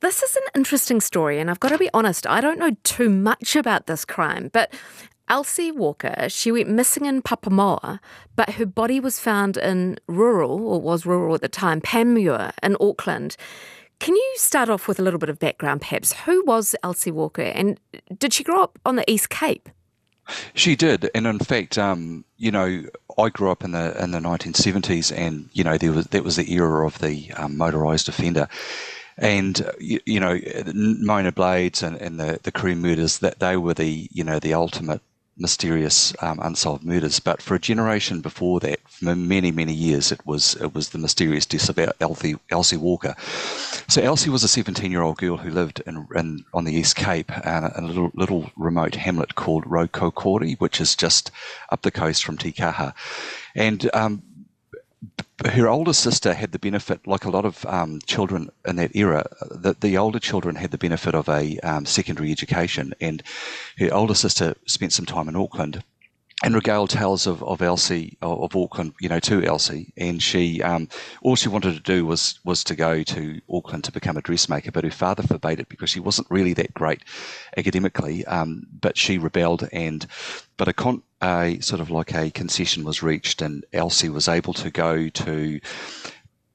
This is an interesting story, and I've got to be honest, I don't know too much about this crime, but Elsie Walker, she went missing in Papamoa, but her body was found in rural, or was rural at the time, Panmure in Auckland. Can you start off with a little bit of background, perhaps? Who was Elsie Walker, and did she grow up on the East Cape? She did, and in fact, um, you know, I grew up in the in the 1970s, and you know, there was that was the era of the um, motorised offender, and you, you, know, Mona Blades and, and the the Crewe murders that they were the you know the ultimate mysterious um, unsolved murders. But for a generation before that, for many many years, it was it was the mysterious death of Elsie, Elsie Walker. So Elsie was a 17 year old girl who lived in, in on the East Cape uh, in a little little remote hamlet called Rokokori, which is just up the coast from Tikaha, and um, her older sister had the benefit, like a lot of um, children in that era, that the older children had the benefit of a um, secondary education, and her older sister spent some time in Auckland. And regaled tales of, of Elsie of Auckland, you know, to Elsie, and she um, all she wanted to do was was to go to Auckland to become a dressmaker, but her father forbade it because she wasn't really that great academically. Um, but she rebelled, and but a, con, a sort of like a concession was reached, and Elsie was able to go to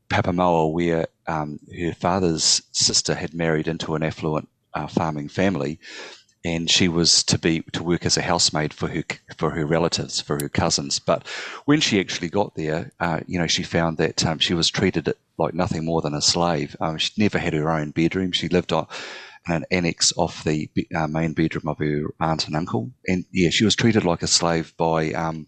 Papamoa, where um, her father's sister had married into an affluent uh, farming family and she was to be to work as a housemaid for her for her relatives, for her cousins. But when she actually got there, uh, you know, she found that um, she was treated like nothing more than a slave. Um, she never had her own bedroom. She lived on an annex off the uh, main bedroom of her aunt and uncle, and yeah, she was treated like a slave by um,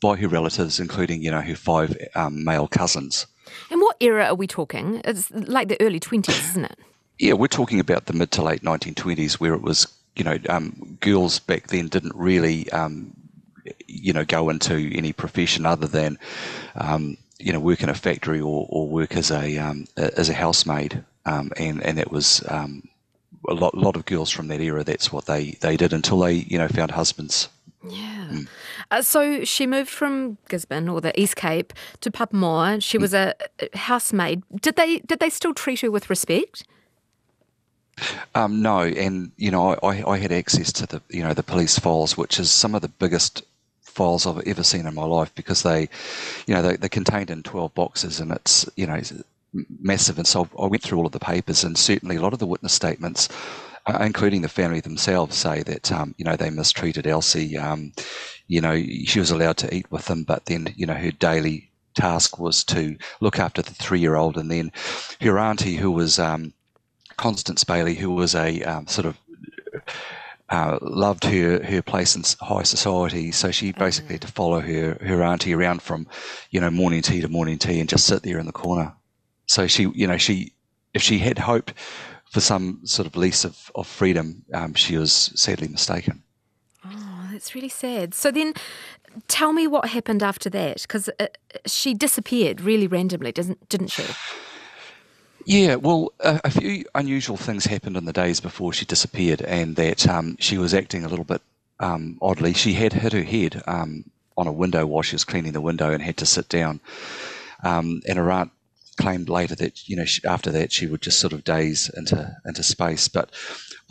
by her relatives, including you know her five um, male cousins. And what era are we talking? It's like the early twenties, isn't it? Yeah, we're talking about the mid to late 1920s, where it was, you know, um, girls back then didn't really, um, you know, go into any profession other than, um, you know, work in a factory or, or work as a um, as a housemaid, um, and and it was um, a lot lot of girls from that era. That's what they they did until they you know found husbands. Yeah. Mm. Uh, so she moved from Gisborne or the East Cape to Papamoa. She was a housemaid. Did they did they still treat her with respect? Um, no, and you know, I, I had access to the you know the police files, which is some of the biggest files I've ever seen in my life because they, you know, they, they're contained in twelve boxes, and it's you know massive. And so I went through all of the papers, and certainly a lot of the witness statements. Uh, including the family themselves, say that um, you know they mistreated Elsie. Um, you know she was allowed to eat with them, but then you know her daily task was to look after the three-year-old, and then her auntie, who was um, Constance Bayly, who was a um, sort of uh, loved her her place in high society, so she basically had to follow her her auntie around from, you know, morning tea to morning tea and just sit there in the corner. So she, you know, she if she had hoped for some sort of lease of, of freedom, um, she was sadly mistaken. Oh, that's really sad. So then, tell me what happened after that, because uh, she disappeared really randomly, didn't didn't she? Yeah, well, a, a, few unusual things happened in the days before she disappeared, and that um, she was acting a little bit um, oddly. She had hit her head um, on a window while she was cleaning the window and had to sit down. Um, and her aunt claimed later that you know she, after that she would just sort of daze into into space. But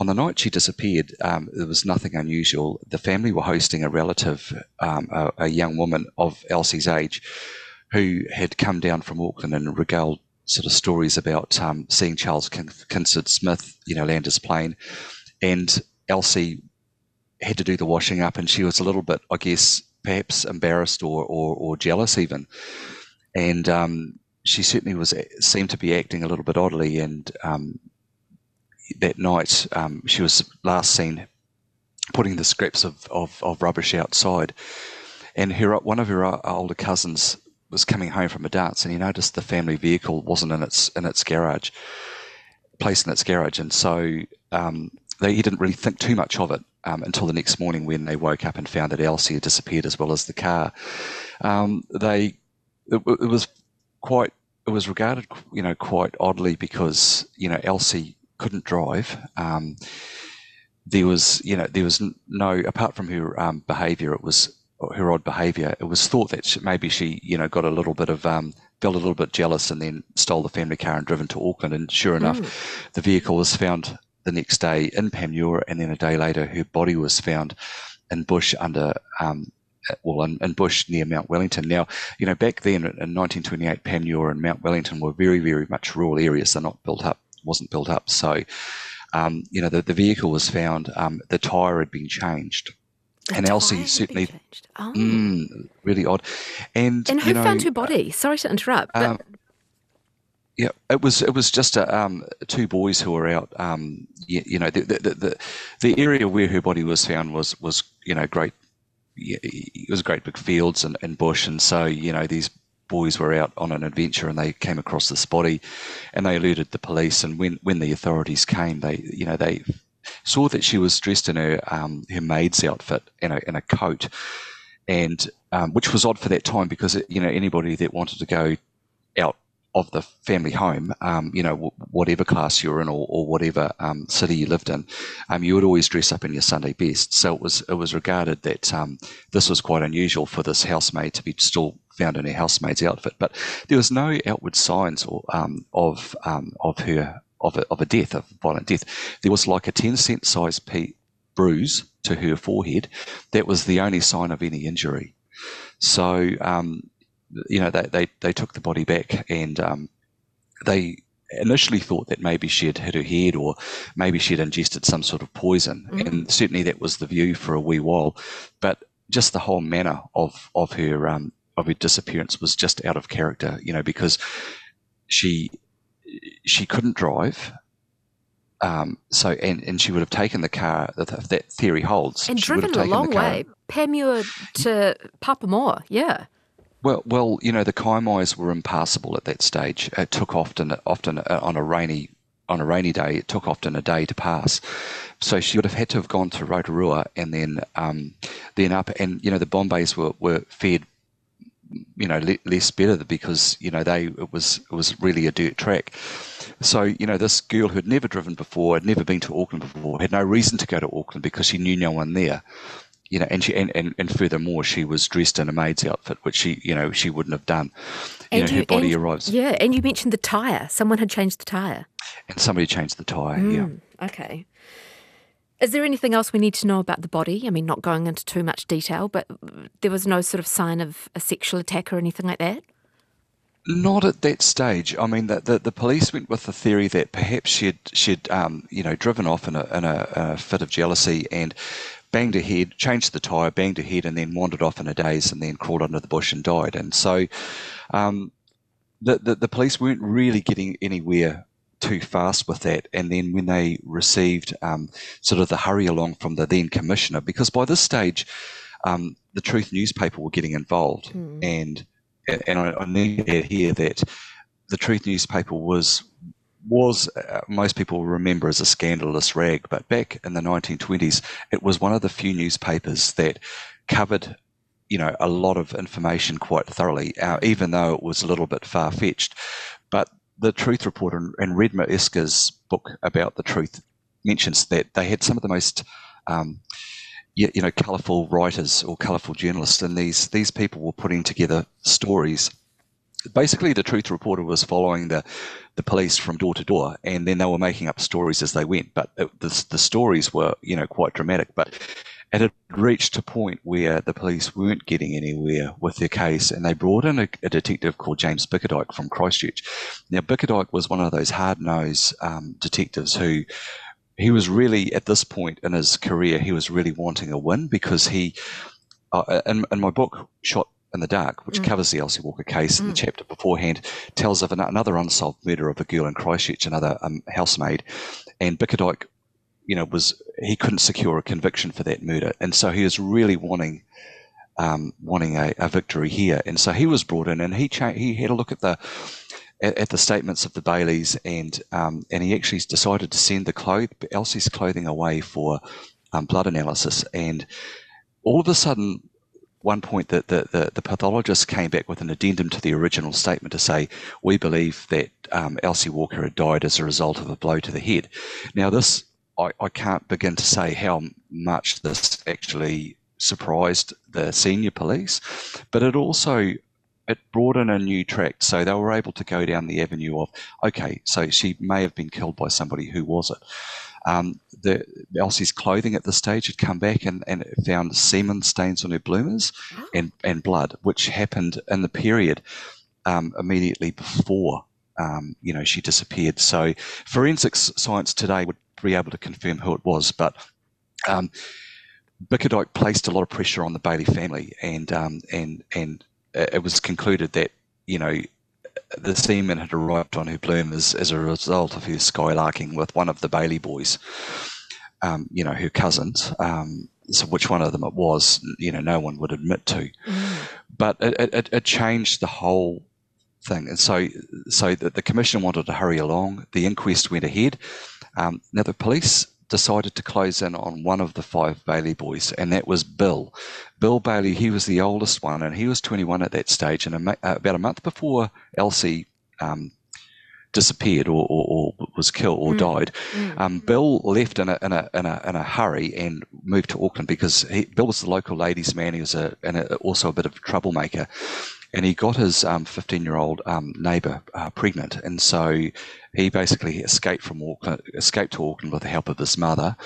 on the night she disappeared, um, there was nothing unusual. The family were hosting a relative, um, a, a young woman of Elsie's age, who had come down from Auckland and regaled sort of stories about um, seeing Charles Kingsford Smith, you know, land his plane, and Elsie had to do the washing up, and she was a little bit, I guess, perhaps embarrassed or or, or jealous even, and um, she certainly was seemed to be acting a little bit oddly, and um, that night um, she was last seen putting the scraps of, of, of rubbish outside, and her one of her older cousins was coming home from a dance and he noticed the family vehicle wasn't in its in its garage, placed in its garage, and so um, they, he didn't really think too much of it um, until the next morning when they woke up and found that Elsie had disappeared as well as the car. Um, they it, it, was quite it was regarded you know quite oddly because you know Elsie couldn't drive. Um, there was you know there was no apart from her um, behaviour, it was her odd behaviour, it was thought that she, maybe she, you know, got a little bit of um, felt a little bit jealous and then stole the family car and driven to Auckland. And sure enough, mm. the vehicle was found the next day in Panmure, and then a day later, her body was found in bush under. Um, well, in, in, bush near Mount Wellington. Now, you know, back then in 1928, Panmure and Mount Wellington were very, very much rural areas. They're not built up, wasn't built up. So, um, you know, the, the vehicle was found, um, the tyre had been changed. And Elsie certainly, oh. mm, really odd. And and who you know, found her body? Sorry to interrupt, but um, yeah, it was it was just a, um, two boys who were out. Um, you, you, know, the, the, the the area where her body was found was was you know great. It was great big fields and, and bush, and so you know these boys were out on an adventure and they came across this body, and they alerted the police. And when when the authorities came, they you know they saw that she was dressed in her um, her maid's outfit and a, in a coat, and um, which was odd for that time because you know anybody that wanted to go out of the family home, um, you know, w- whatever class you're in or, or whatever um, city you lived in, um, you would always dress up in your Sunday best. So it was it was regarded that um, this was quite unusual for this housemaid to be still found in her housemaid's outfit. But there was no outward signs or, um, of um, of her of a, of a death, of violent death. There was like a ten cent size p- bruise to her forehead. That was the only sign of any injury. So um, you know, they, they, they took the body back and um, they initially thought that maybe she had hit her head or maybe she had ingested some sort of poison. Mm. And certainly that was the view for a wee while. But just the whole manner of, of her um, of her disappearance was just out of character, you know, because she she couldn't drive. Um, so and, and she would have taken the car if that theory holds and driven a long way, Panmure to Papamoa, yeah. Well, well, you know, the Kaimais were impassable at that stage. It took often, often uh, on a rainy on a rainy day, it took often a day to pass. So she would have had to have gone to Rotorua and then um, then up. And you know, the Bombays were, were fed, you know, le- less better because you know they it was it was really a dirt track. So you know, this girl who had never driven before, had never been to Auckland before, had no reason to go to Auckland because she knew no one there you know, and she and, and, and furthermore, she was dressed in a maid's outfit, which she you know she wouldn't have done. You and know, you, her body and, arrives. Yeah, and you mentioned the tire. Someone had changed the tire. And somebody changed the tire. Mm, yeah. Okay. Is there anything else we need to know about the body? I mean, not going into too much detail, but there was no sort of sign of a sexual attack or anything like that? Not at that stage. I mean, the, the, the, police went with the theory that perhaps she'd she'd um, you know driven off in a, in a, a fit of jealousy and banged her head, changed the tyre, banged her head, and then wandered off in a daze and then crawled under the bush and died. And so um, the, the, the police weren't really getting anywhere too fast with that. And then when they received um, sort of the hurry along from the then commissioner, because by this stage, um, the Truth newspaper were getting involved, mm. and and I, I need to add here that the Truth newspaper was was uh, most people remember as a scandalous rag, but back in the 1920s, it was one of the few newspapers that covered, you know, a lot of information quite thoroughly, uh, even though it was a little bit far fetched. But the Truth Reporter and Redmer Yska's book about the truth mentions that they had some of the most um, you, know, colourful writers or colourful journalists, and these these people were putting together stories. Basically the truth reporter was following the the police from door to door and then they were making up stories as they went but it, the, the stories were you know quite dramatic. But it had reached a point where the police weren't getting anywhere with their case and they brought in a, a detective called James Bickerdike from Christchurch now Bickerdike was one of those hard-nosed um, detectives who he was really at this point in his career he was really wanting a win because he uh, in, in my book shot in the Dark, which mm. covers the Elsie Walker case in the mm. chapter beforehand, tells of an, another unsolved murder of a girl in Christchurch, another um, housemaid. And Bickerdike, you know, was he couldn't secure a conviction for that murder, and so he was really wanting um, wanting a, a, victory here. And so he was brought in, and he cha- he had a look at the at, at the statements of the Baylys, and um, and he actually decided to send the cloth Elsie's clothing away for um, blood analysis, and all of a sudden one point that the, the, the, pathologist came back with an addendum to the original statement to say, we believe that um, Elsie Walker had died as a result of a blow to the head. Now, this, I, I can't begin to say how much this actually surprised the senior police, but it also it brought in a new track. So they were able to go down the avenue of, okay, so she may have been killed by somebody. Who was it? Um, the Elsie's clothing at this stage had come back and, and found semen stains on her bloomers oh. and, and blood, which happened in the period um, immediately before um, you know she disappeared. So forensics science today would be able to confirm who it was, but um, Bickerdike placed a lot of pressure on the Bayly family, and um, and and it was concluded that you know the semen had arrived on her bloom as, as a result of her skylarking with one of the Bayly boys, um, you know, her cousins. Um, so which one of them it was, you know, no one would admit to. Mm. But it, it, it, changed the whole thing. And so, so the, the, commission wanted to hurry along. The inquest went ahead. Um, now, the police decided to close in on one of the five Bayly boys, and that was Bill. Bill Bayly, he was the oldest one, and he was 21 at that stage. And a, uh, about a month before Elsie um, disappeared or, or, or, was killed or mm. died, mm. Um, Bill left in a, in, a, in, a, in a hurry and moved to Auckland because he, Bill was the local ladies' man. He was a, and a, also a bit of a troublemaker and he got his 15 um, year old um, neighbour uh, pregnant, and so he basically escaped from Auckland, escaped to Auckland with the help of his mother,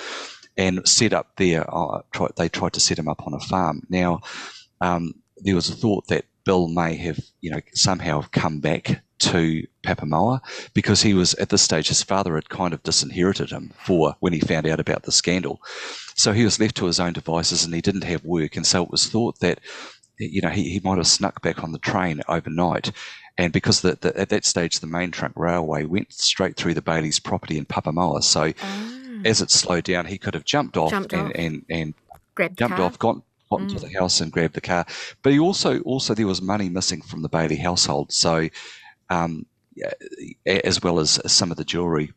and set up there. Uh, try, they tried to set him up on a farm. Now, um, there was a thought that Bill may have, you know, somehow come back to Papamoa because he was at this stage his father had kind of disinherited him for when he found out about the scandal. So he was left to his own devices and he didn't have work and so it was thought that you know, he, he might have snuck back on the train overnight. And because the, the, at that stage the main trunk railway went straight through the Bayly's property in Papamoa, so oh. as it slowed down, he could have jumped off jumped and, off. and, and, Grabbed jumped off, got, got mm. into the house and grabbed the car. But he also also there was money missing from the Bayly household, so um, as well as some of the jewellery.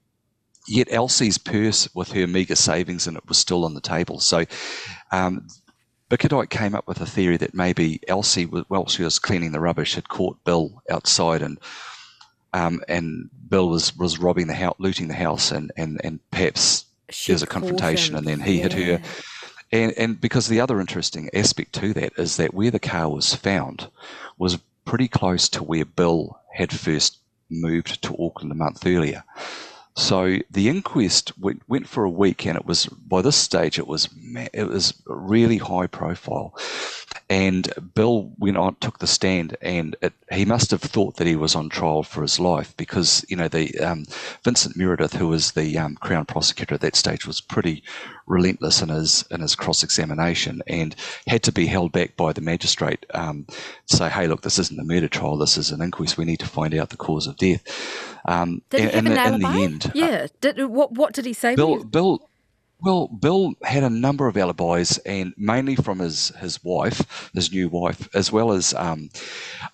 Yet Elsie's purse with her meagre savings in it was still on the table. So um, Bickerdike came up with a theory that maybe Elsie, while she was cleaning the rubbish, had caught Bill outside and um, and Bill was, was robbing the house, looting the house, and and and perhaps she there's a confrontation, and then he yeah. hit her. And and because the other interesting aspect to that is that where the car was found was pretty close to where Bill had first moved to Auckland a month earlier. So the inquest went, went, for a week, and it was by this stage it was it was really high profile. And Bill went on, took the stand, and it, he must have thought that he was on trial for his life because you know the um, Vincent Meredith, who was the um, Crown prosecutor at that stage, was pretty relentless in his in his cross examination and had to be held back by the magistrate. Um, to say, hey, look, this isn't a murder trial. This is an inquest. We need to find out the cause of death. Um, did he have in, an alibi? In the end, uh, yeah. Did, what what did he say? Bill Bill well, Bill had a number of alibis, and mainly from his, his wife, his new wife, as well as um,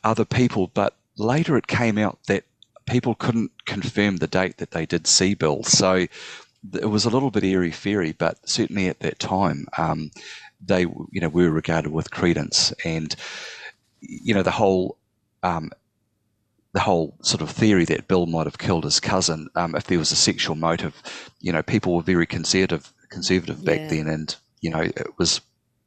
other people. But later it came out that people couldn't confirm the date that they did see Bill. So it was a little bit airy fairy, but certainly at that time, um, they you know were regarded with credence, and you know the whole. Um, the whole sort of theory that Bill might have killed his cousin um, if there was a sexual motive, you know, people were very conservative conservative back yeah. then, and you know it was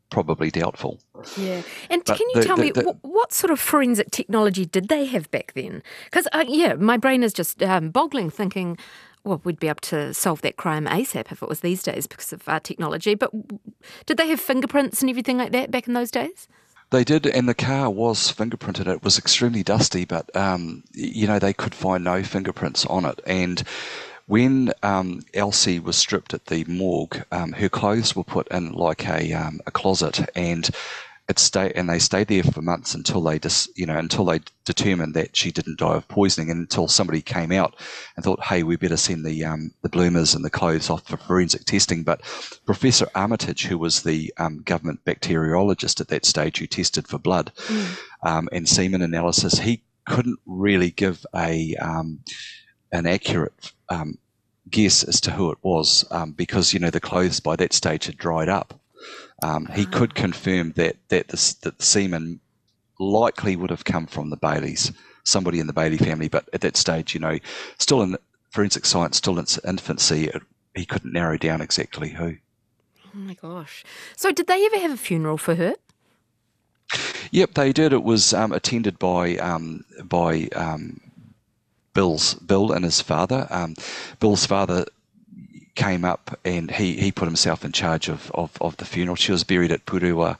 probably doubtful. Yeah, and but can you the, tell the, me the, what, what, sort of forensic technology did they have back then? Because uh, yeah, my brain is just um, boggling, thinking. Well, we'd be able to solve that crime ASAP if it was these days because of our technology. But did they have fingerprints and everything like that back in those days? They did, and the car was fingerprinted. It was extremely dusty, but um, you know they could find no fingerprints on it. And when um, Elsie was stripped at the morgue, um, her clothes were put in like a, um, a closet, and it stay and they stayed there for months until they just you know until they determined that she didn't die of poisoning, and until somebody came out and thought, hey, we better send the um, the bloomers and the clothes off for forensic testing. But Professor Armitage, who was the um, government bacteriologist at that stage, who tested for blood mm. and semen analysis, he couldn't really give a an accurate um, guess as to who it was um, because you know the clothes by that stage had dried up. Um, he ah. could confirm that that the, that the semen likely would have come from the Baylys, somebody in the Bayly family, but at that stage, you know, still in forensic science, still in its infancy, it, he couldn't narrow down exactly who. Oh my gosh! So, did they ever have a funeral for her? Yep, they did. It was um, attended by um, by um, Bill's Bill and his father. Um, Bill's father came up and he, he put himself in charge of, of, of the funeral. She was buried at Purewa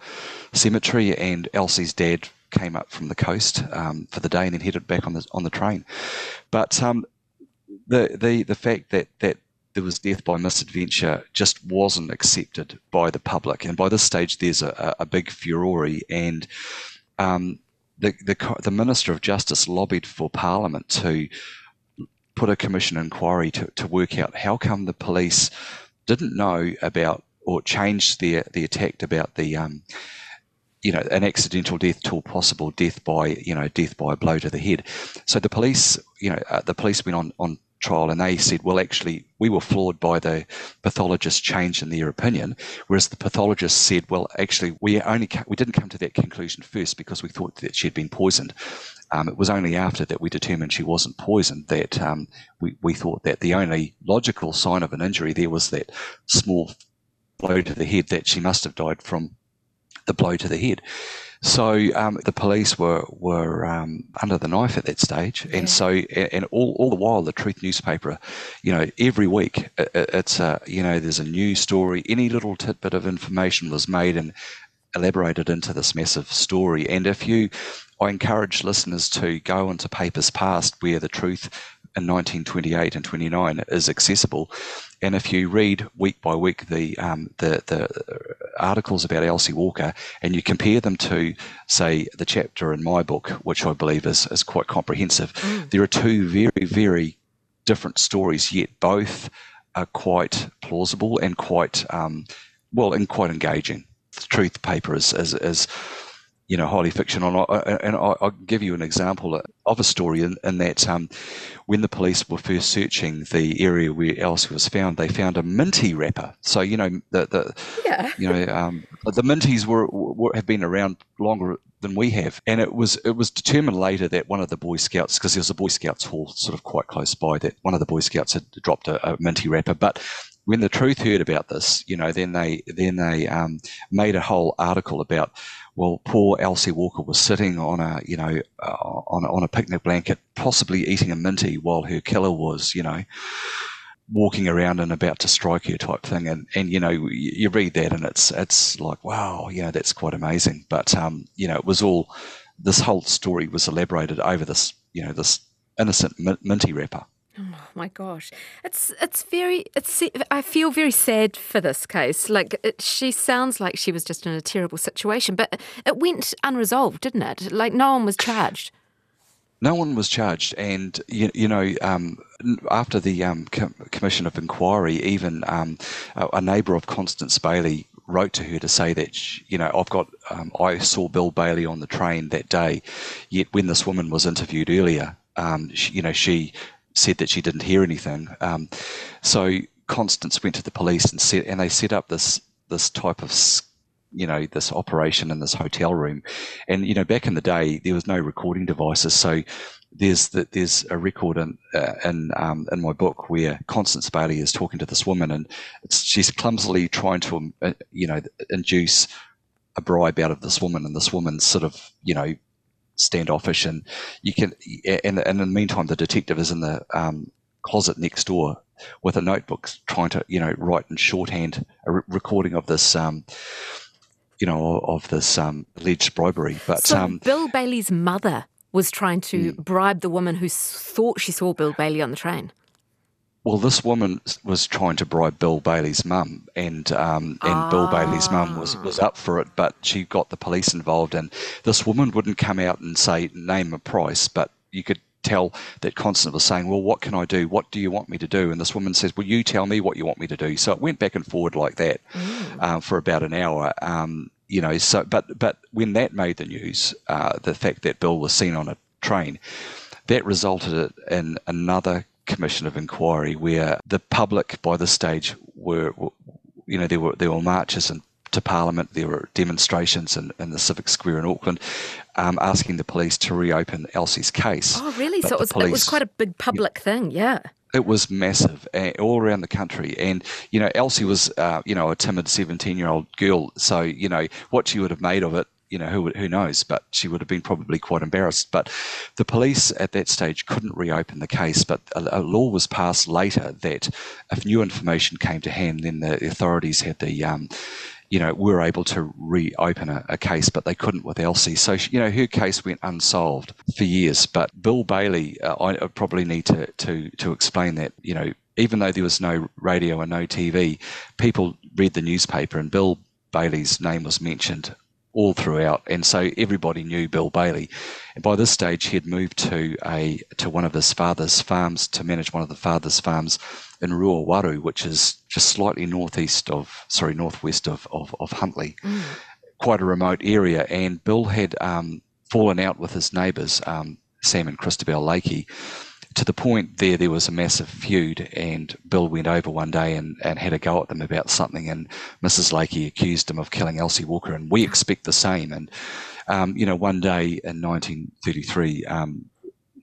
Cemetery, and Elsie's dad came up from the coast um, for the day and then headed back on the on the train. But um, the the the fact that that there was death by misadventure just wasn't accepted by the public, and by this stage there's a, a big furore and. Um, the, the, the Minister of Justice lobbied for Parliament to put a commission inquiry to, to work out how come the police didn't know about or changed their, the attack about the um, you know an accidental death to a possible death by you know death by a blow to the head. So the police you know uh, the police went on on trial and they said, well, actually, we were flawed by the pathologist's change in their opinion, whereas the pathologist said, well, actually, we only we didn't come to that conclusion first because we thought that she had been poisoned. Um, it was only after that we determined she wasn't poisoned that um, we, we thought that the only logical sign of an injury there was that small blow to the head that she must have died from the blow to the head. So um, the police were were um, under the knife at that stage, and yeah. so and all, all the while the Truth newspaper, you know, every week it, it's a you know there's a new story. Any little tidbit of information was made and elaborated into this massive story. And if you, I encourage listeners to go into papers past where the truth in 1928 and 29 is accessible. And if you read week by week the um, the, the articles about Elsie Walker and you compare them to, say, the chapter in my book, which I believe is, is quite comprehensive, mm. there are two very, very different stories, yet both are quite plausible and quite, um, well, and quite engaging. The truth paper is, is, is you know, highly fictional. And, I, and I'll give you an example of a story in, in that um, when the police were first searching the area where Elsie was found, they found a minty wrapper. So you know, the, the yeah. you know, um, the minties were, were have been around longer than we have, and it was it was determined later that one of the Boy Scouts, because there was a Boy Scouts hall sort of quite close by, that one of the Boy Scouts had dropped a, a minty wrapper, but when the truth heard about this, you know, then they then they um, made a whole article about well, poor Elsie Walker was sitting on a, you know, uh, on, on a picnic blanket, possibly eating a minty while her killer was, you know, walking around and about to strike her type thing. And, and you know, you, you read that and it's, it's like, wow, you know, that's quite amazing. But, um, you know, it was all, this whole story was elaborated over this, you know, this innocent minty wrapper. Oh my gosh, it's it's very it's. I feel very sad for this case. Like it, she sounds like she was just in a terrible situation, but it went unresolved, didn't it? Like no one was charged. No one was charged, and you, you know, um, after the um, com- commission of inquiry, even um, a, a neighbour of Constance Bayly wrote to her to say that she, you know I've got um, I saw Bill Bayly on the train that day, yet when this woman was interviewed earlier, um, she, you know she said that she didn't hear anything. Um, so Constance went to the police and said, and they set up this this type of you know this operation in this hotel room and you know back in the day there was no recording devices so there's the, there's a record in uh, in um, in my book where Constance Bayly is talking to this woman and she's clumsily trying to uh, you know induce a bribe out of this woman and this woman's sort of you know standoffish, and you can. And, and in the meantime, the detective is in the um, closet next door with a notebook, trying to you know write in shorthand a re- recording of this. Um, you know, of this um, alleged bribery, but so um, Bill Bayly's mother was trying to mm. bribe the woman who thought she saw Bill Bayly on the train. Well, this woman was trying to bribe Bill Bayly's mum, and um, and ah. Bill Bayly's mum was, was up for it, but she got the police involved, and this woman wouldn't come out and say name a price, but you could tell that Constant was saying, "Well, what can I do? What do you want me to do?" And this woman says, "Well, you tell me what you want me to do." So it went back and forward like that mm. for about an hour. Um, you know, so but but when that made the news, uh, the fact that Bill was seen on a train, that resulted in another commission of inquiry where the public by this stage were, you know, there were there were marches and to Parliament, there were demonstrations in, in the Civic Square in Auckland, um, asking the police to reopen Elsie's case. Oh, really? But so it was, police, it was quite a big public thing, yeah. It was massive uh, all around the country, and you know Elsie was, uh, you know, a timid seventeen-year-old girl. So you know what she would have made of it you know, who who knows? But she would have been probably quite embarrassed. But the police at that stage couldn't reopen the case. But a, a law was passed later that if new information came to hand, then the authorities had the um, you know, were able to reopen a, a, case, but they couldn't with Elsie. So, you know, her case went unsolved for years. But Bill Bayly, uh, I probably need to, to, to explain that, you know, even though there was no radio and no TV, people read the newspaper and Bill Bayly's name was mentioned all throughout, and so everybody knew Bill Bayly. And by this stage, he had moved to a to one of his father's farms to manage one of the father's farms in Ruawaro, which is just slightly northeast of sorry northwest of of, of Huntly, mm. quite a remote area. And Bill had um, fallen out with his neighbours, um, Sam and Christobel Lakey to the point there there was a massive feud and Bill went over one day and, and had a go at them about something and Mrs. Lakey accused him of killing Elsie Walker and we expect the same and um, you know one day in 1933 um,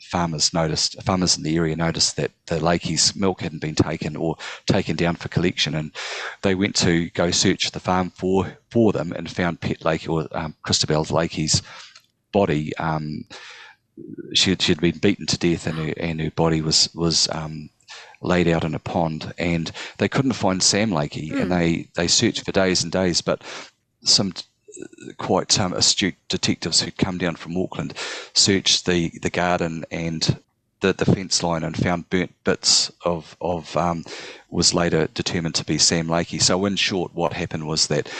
farmers noticed farmers in the area noticed that the Lakey's milk hadn't been taken or taken down for collection and they went to go search the farm for for them and found Pet Lakey or um, Christobel Lakey's body um, she had, she had been beaten to death and her, and her body was was um, laid out in a pond and they couldn't find Sam Lakey mm. and they, they searched for days and days but some quite um, astute detectives who'd come down from Auckland searched the, the garden and the, the fence line and found burnt bits of, of um, was later determined to be Sam Lakey. So in short, what happened was that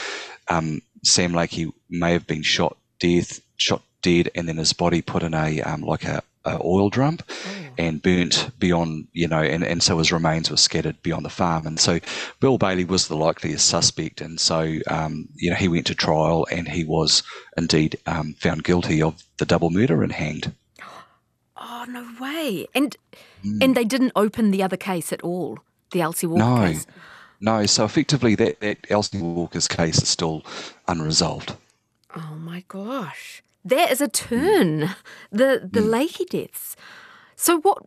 um, Sam Lakey may have been shot death, shot dead, and then his body put in a um, like a, a, oil drum oh. and burnt beyond, you know, and, and so his remains were scattered beyond the farm. And so Bill Bayly was the likeliest suspect, and so um, you know he went to trial and he was indeed um, found guilty of the double murder and hanged. Oh no way! And mm. and they didn't open the other case at all. The Elsie Walker no. case. No, so effectively that, that Elsie Walker's case is still unresolved. Oh my gosh. There is a turn. The the mm. Lakey deaths. So what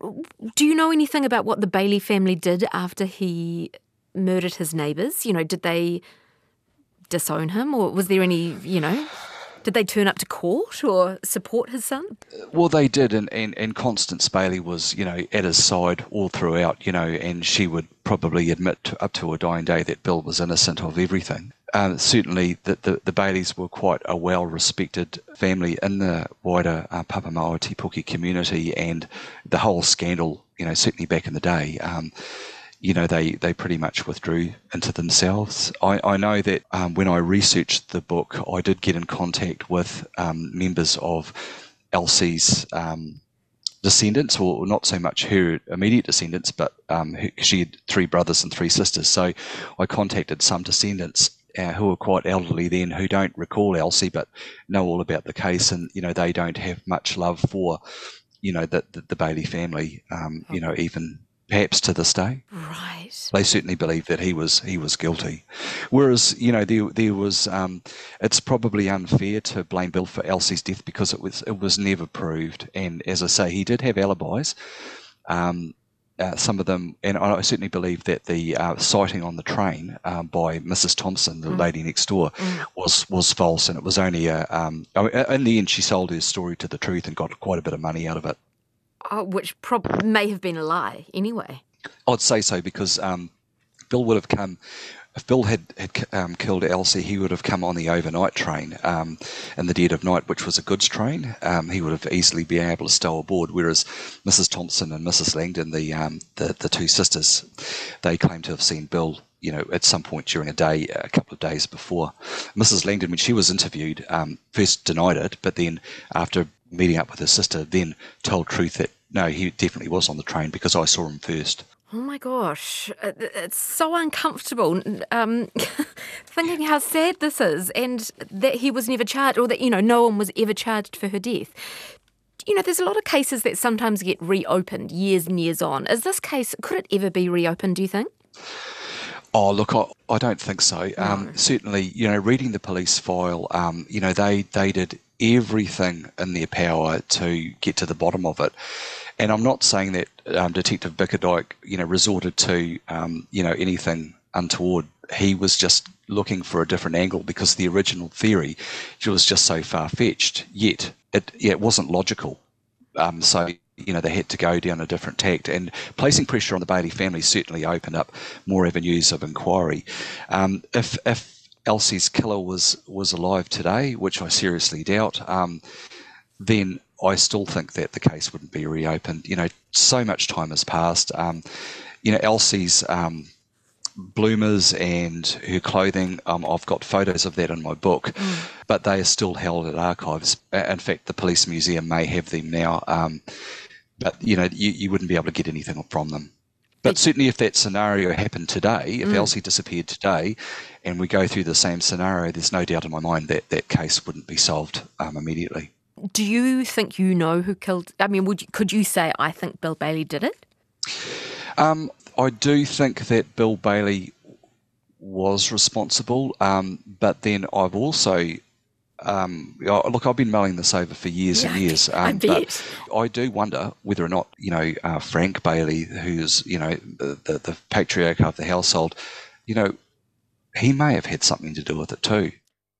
do you know anything about what the Bayly family did after he murdered his neighbours? You know, did they disown him or was there any, you know, did they turn up to court or support his son? Well, they did, and, and, and Constance Bayly was, you know, at his side all throughout, you know, and she would probably admit to, up to her dying day that Bill was innocent of everything um, certainly the, the, the, Baylys were quite a well respected family in the wider uh, Papamoa Te community, and the whole scandal, you know, certainly back in the day, um, you know, they, they pretty much withdrew into themselves. I, I know that um, when I researched the book, I did get in contact with um, members of Elsie's um, descendants, or not so much her immediate descendants, but um, her, she had three brothers and three sisters. So I contacted some descendants uh, who are quite elderly then who don't recall Elsie but know all about the case and you know they don't have much love for you know the the, the Bayly family um, you know even perhaps to this day right they certainly believe that he was he was guilty whereas you know there there was um, it's probably unfair to blame Bill for Elsie's death because it was it was never proved and as I say he did have alibis um, uh, some of them, and I certainly believe that the uh, sighting on the train um, by Mrs. Thompson, the mm. lady next door, mm. was was false, and it was only a. Um, in the end, she sold her story to the truth and got quite a bit of money out of it. Oh, which prob- may have been a lie, anyway. I'd say so because um, Bill would have come if Bill had, had um, killed Elsie, he would have come on the overnight train um, in the dead of night, which was a goods train. Um, he would have easily been able to stow aboard. Whereas Mrs. Thompson and Mrs. Langdon, the, um, the the two sisters, they claim to have seen Bill. You know, at some point during a day, a couple of days before. Mrs. Langdon, when she was interviewed, um, first denied it, but then after meeting up with her sister, then told truth that no, he definitely was on the train because I saw him first. Oh my gosh, it's so uncomfortable. Um, thinking how sad this is, and that he was never charged, or that you know no one was ever charged for her death. You know, there's a lot of cases that sometimes get reopened years and years on. Is this case could it ever be reopened? Do you think? Oh, look, I, I don't think so. No. Um, certainly, you know, reading the police file, um, you know, they they did everything in their power to get to the bottom of it. And I'm not saying that um, Detective Bickerdike, you know, resorted to, um, you know, anything untoward. He was just looking for a different angle because the original theory was just so far fetched. Yet it yeah, it wasn't logical. Um, so you know they had to go down a different tact, and placing pressure on the Bayly family certainly opened up more avenues of inquiry. Um, if if Elsie's killer was was alive today, which I seriously doubt, um, then I still think that the case wouldn't be reopened. You know, so much time has passed. Um, you know, Elsie's um, bloomers and her clothing. Um, I've got photos of that in my book, mm. but they are still held at archives. In fact, the police museum may have them now, um, but you know you, you wouldn't be able to get anything from them. But certainly, if that scenario happened today, if mm. Elsie disappeared today, and we go through the same scenario, there's no doubt in my mind that that case wouldn't be solved um, immediately. Do you think you know who killed? I mean, would you, could you say I think Bill Bayly did it? Um, I do think that Bill Bayly was responsible, um, but then I've also um, look, I've been mulling this over for years yeah, and years. Um, I bet. But I do wonder whether or not, you know, uh, Frank Bayly, who's, you know, the, the patriarch of the household, you know, he may have had something to do with it too.